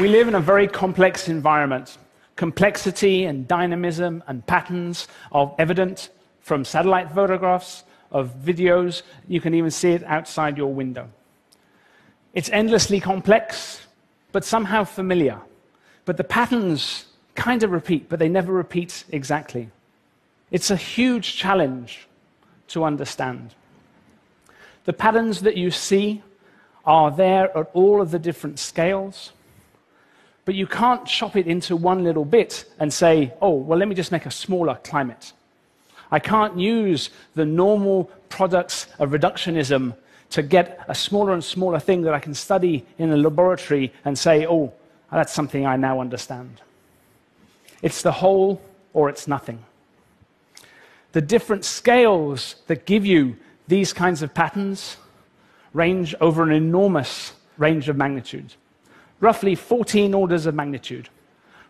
We live in a very complex environment. Complexity and dynamism and patterns are evident from satellite photographs, of videos. You can even see it outside your window. It's endlessly complex, but somehow familiar. But the patterns kind of repeat, but they never repeat exactly. It's a huge challenge to understand. The patterns that you see are there at all of the different scales, but you can't chop it into one little bit and say, oh, well, let me just make a smaller climate. I can't use the normal products of reductionism to get a smaller and smaller thing that I can study in a laboratory and say, oh, that's something I now understand. It's the whole or it's nothing. The different scales that give you these kinds of patterns range over an enormous range of magnitude, roughly 14 orders of magnitude,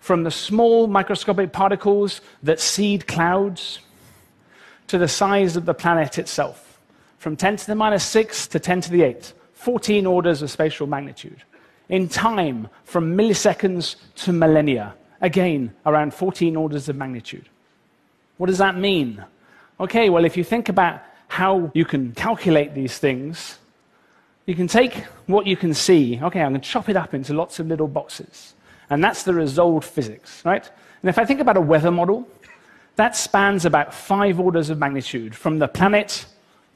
from the small microscopic particles that seed clouds to the size of the planet itself, from 10 to the minus 6 to 10 to the 8, 14 orders of spatial magnitude. In time, from milliseconds to millennia, again, around 14 orders of magnitude. What does that mean? Okay, well, if you think about how you can calculate these things, you can take what you can see, okay, I'm going to chop it up into lots of little boxes. And that's the resolved physics, right? And if I think about a weather model, that spans about five orders of magnitude, from the planet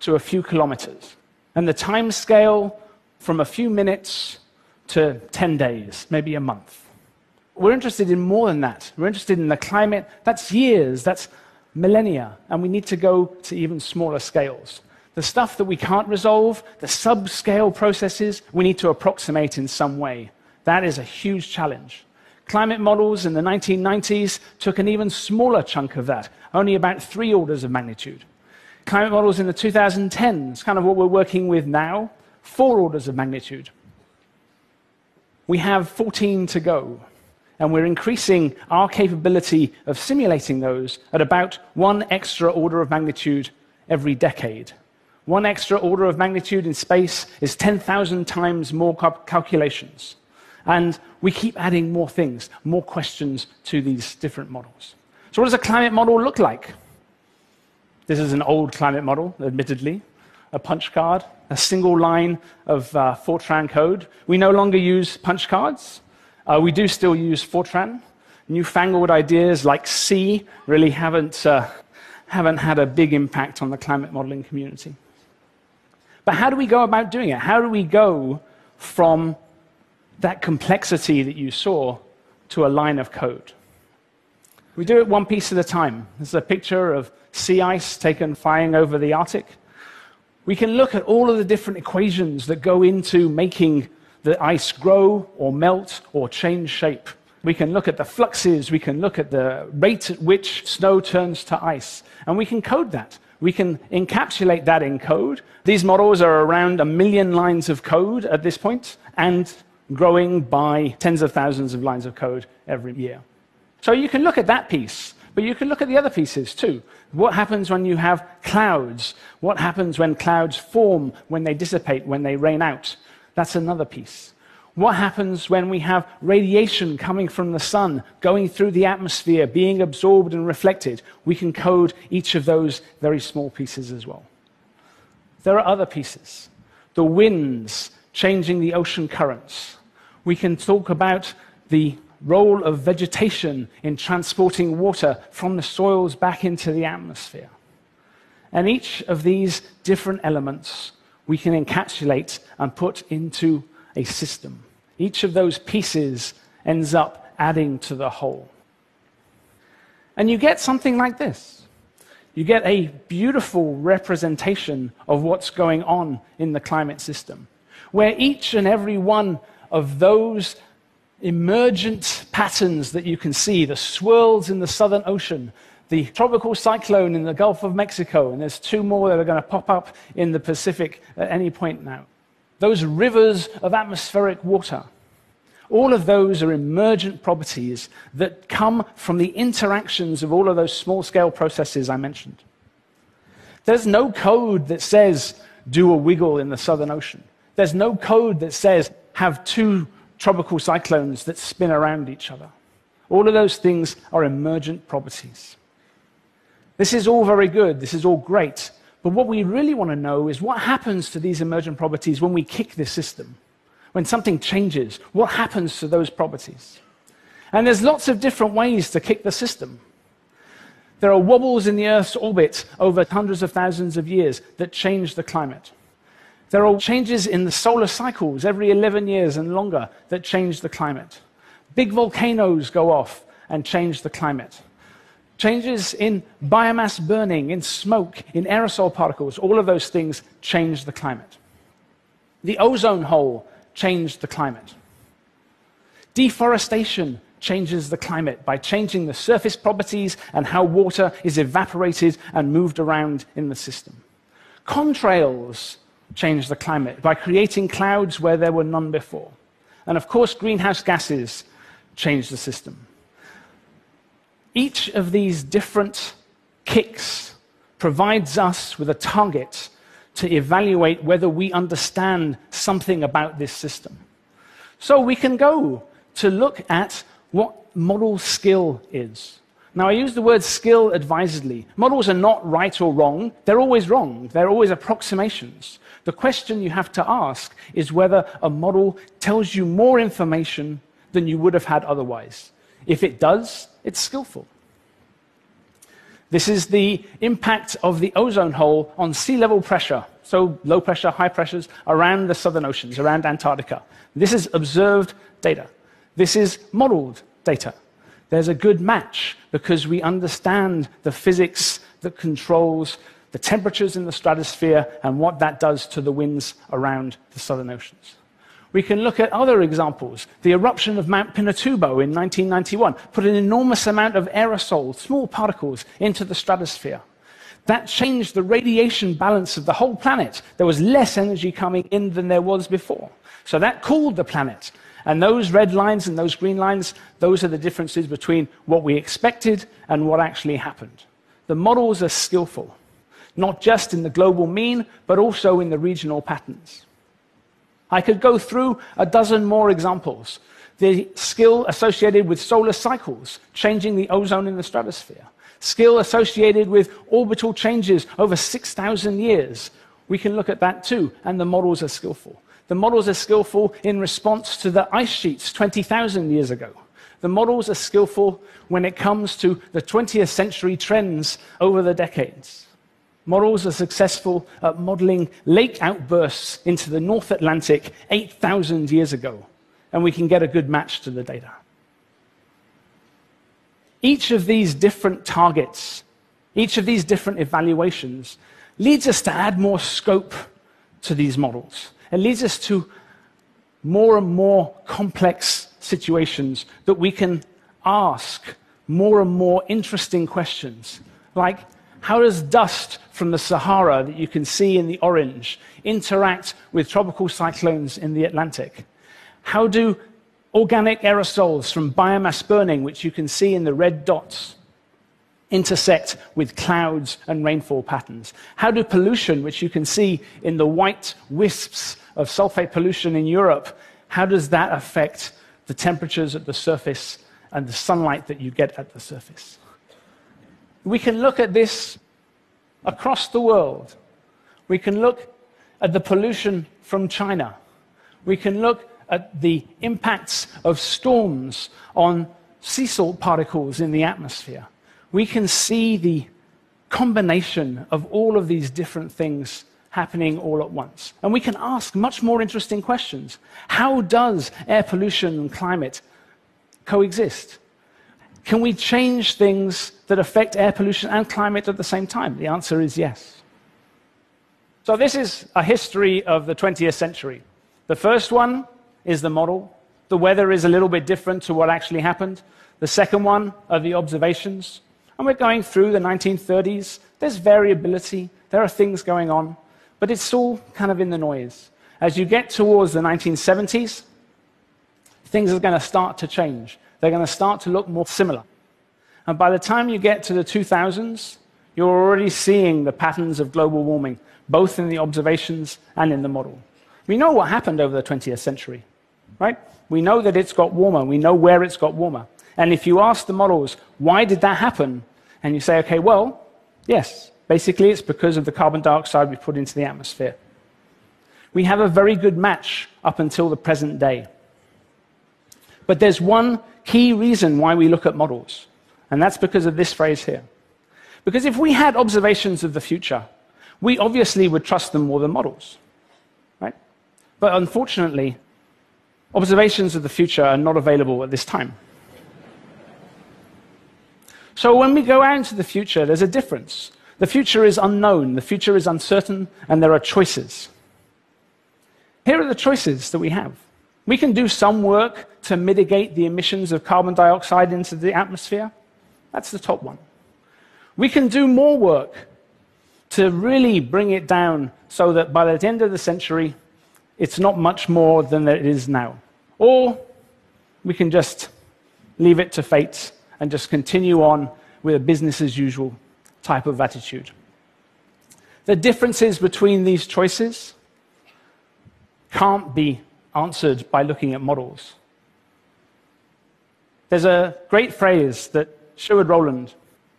to a few kilometers. And the time scale from a few minutes to 10 days, maybe a month. We're interested in more than that. We're interested in the climate. That's years, that's millennia, and we need to go to even smaller scales. The stuff that we can't resolve, the subscale processes, we need to approximate in some way. That is a huge challenge. Climate models in the 1990s took an even smaller chunk of that, only about three orders of magnitude. Climate models in the 2010s, kind of what we're working with now, four orders of magnitude. We have 14 to go, and we're increasing our capability of simulating those at about one extra order of magnitude every decade. One extra order of magnitude in space is 10,000 times more calculations. And we keep adding more things, more questions to these different models. So, what does a climate model look like? This is an old climate model, admittedly, a punch card, a single line of uh, Fortran code. We no longer use punch cards. Uh, we do still use Fortran. Newfangled ideas like C really haven't, uh, haven't had a big impact on the climate modeling community. But how do we go about doing it? How do we go from that complexity that you saw to a line of code? We do it one piece at a time. This is a picture of sea ice taken flying over the Arctic. We can look at all of the different equations that go into making the ice grow or melt or change shape. We can look at the fluxes, we can look at the rate at which snow turns to ice, and we can code that. We can encapsulate that in code. These models are around a million lines of code at this point and growing by tens of thousands of lines of code every year. So you can look at that piece, but you can look at the other pieces too. What happens when you have clouds? What happens when clouds form, when they dissipate, when they rain out? That's another piece. What happens when we have radiation coming from the sun, going through the atmosphere, being absorbed and reflected? We can code each of those very small pieces as well. There are other pieces. The winds changing the ocean currents. We can talk about the role of vegetation in transporting water from the soils back into the atmosphere. And each of these different elements we can encapsulate and put into a system. Each of those pieces ends up adding to the whole. And you get something like this. You get a beautiful representation of what's going on in the climate system, where each and every one of those emergent patterns that you can see the swirls in the Southern Ocean, the tropical cyclone in the Gulf of Mexico, and there's two more that are going to pop up in the Pacific at any point now those rivers of atmospheric water. All of those are emergent properties that come from the interactions of all of those small scale processes I mentioned. There's no code that says do a wiggle in the Southern Ocean. There's no code that says have two tropical cyclones that spin around each other. All of those things are emergent properties. This is all very good, this is all great, but what we really want to know is what happens to these emergent properties when we kick this system? When something changes, what happens to those properties? And there's lots of different ways to kick the system. There are wobbles in the Earth's orbit over hundreds of thousands of years that change the climate. There are changes in the solar cycles every 11 years and longer that change the climate. Big volcanoes go off and change the climate. Changes in biomass burning, in smoke, in aerosol particles, all of those things change the climate. The ozone hole changed the climate. Deforestation changes the climate by changing the surface properties and how water is evaporated and moved around in the system. Contrails change the climate by creating clouds where there were none before. And of course, greenhouse gases change the system. Each of these different kicks provides us with a target to evaluate whether we understand something about this system. So we can go to look at what model skill is. Now, I use the word skill advisedly. Models are not right or wrong, they're always wrong, they're always approximations. The question you have to ask is whether a model tells you more information than you would have had otherwise. If it does, it's skillful. This is the impact of the ozone hole on sea level pressure, so low pressure, high pressures around the southern oceans, around Antarctica. This is observed data. This is modeled data. There's a good match because we understand the physics that controls the temperatures in the stratosphere and what that does to the winds around the southern oceans. We can look at other examples. The eruption of Mount Pinatubo in 1991 put an enormous amount of aerosol, small particles, into the stratosphere. That changed the radiation balance of the whole planet. There was less energy coming in than there was before. So that cooled the planet. And those red lines and those green lines, those are the differences between what we expected and what actually happened. The models are skillful, not just in the global mean, but also in the regional patterns. I could go through a dozen more examples. The skill associated with solar cycles, changing the ozone in the stratosphere. Skill associated with orbital changes over 6,000 years. We can look at that too, and the models are skillful. The models are skillful in response to the ice sheets 20,000 years ago. The models are skillful when it comes to the 20th century trends over the decades. Models are successful at modeling lake outbursts into the North Atlantic 8,000 years ago, and we can get a good match to the data. Each of these different targets, each of these different evaluations, leads us to add more scope to these models. It leads us to more and more complex situations that we can ask more and more interesting questions, like how does dust from the Sahara that you can see in the orange interact with tropical cyclones in the Atlantic? How do organic aerosols from biomass burning, which you can see in the red dots, intersect with clouds and rainfall patterns? How do pollution, which you can see in the white wisps of sulfate pollution in Europe, how does that affect the temperatures at the surface and the sunlight that you get at the surface? We can look at this across the world. We can look at the pollution from China. We can look at the impacts of storms on sea salt particles in the atmosphere. We can see the combination of all of these different things happening all at once. And we can ask much more interesting questions. How does air pollution and climate coexist? Can we change things that affect air pollution and climate at the same time? The answer is yes. So, this is a history of the 20th century. The first one is the model. The weather is a little bit different to what actually happened. The second one are the observations. And we're going through the 1930s. There's variability, there are things going on, but it's all kind of in the noise. As you get towards the 1970s, things are going to start to change they're going to start to look more similar. And by the time you get to the 2000s, you're already seeing the patterns of global warming, both in the observations and in the model. We know what happened over the 20th century. right? We know that it's got warmer. We know where it's got warmer. And if you ask the models, why did that happen? And you say, okay, well, yes, basically it's because of the carbon dioxide we put into the atmosphere. We have a very good match up until the present day. But there's one key reason why we look at models, and that's because of this phrase here. Because if we had observations of the future, we obviously would trust them more than models. Right? But unfortunately, observations of the future are not available at this time. So when we go out into the future, there's a difference. The future is unknown, the future is uncertain, and there are choices. Here are the choices that we have. We can do some work to mitigate the emissions of carbon dioxide into the atmosphere. That's the top one. We can do more work to really bring it down so that by the end of the century, it's not much more than it is now. Or we can just leave it to fate and just continue on with a business as usual type of attitude. The differences between these choices can't be answered by looking at models. There's a great phrase that Sherwood Rowland,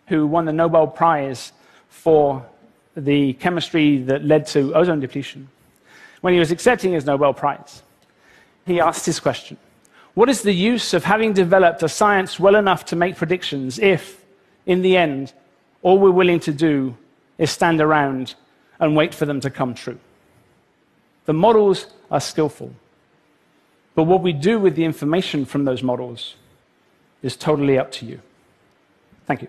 who won the Nobel Prize for the chemistry that led to ozone depletion, when he was accepting his Nobel Prize, he asked his question What is the use of having developed a science well enough to make predictions if, in the end, all we're willing to do is stand around and wait for them to come true? The models are skillful. But what we do with the information from those models is totally up to you. Thank you.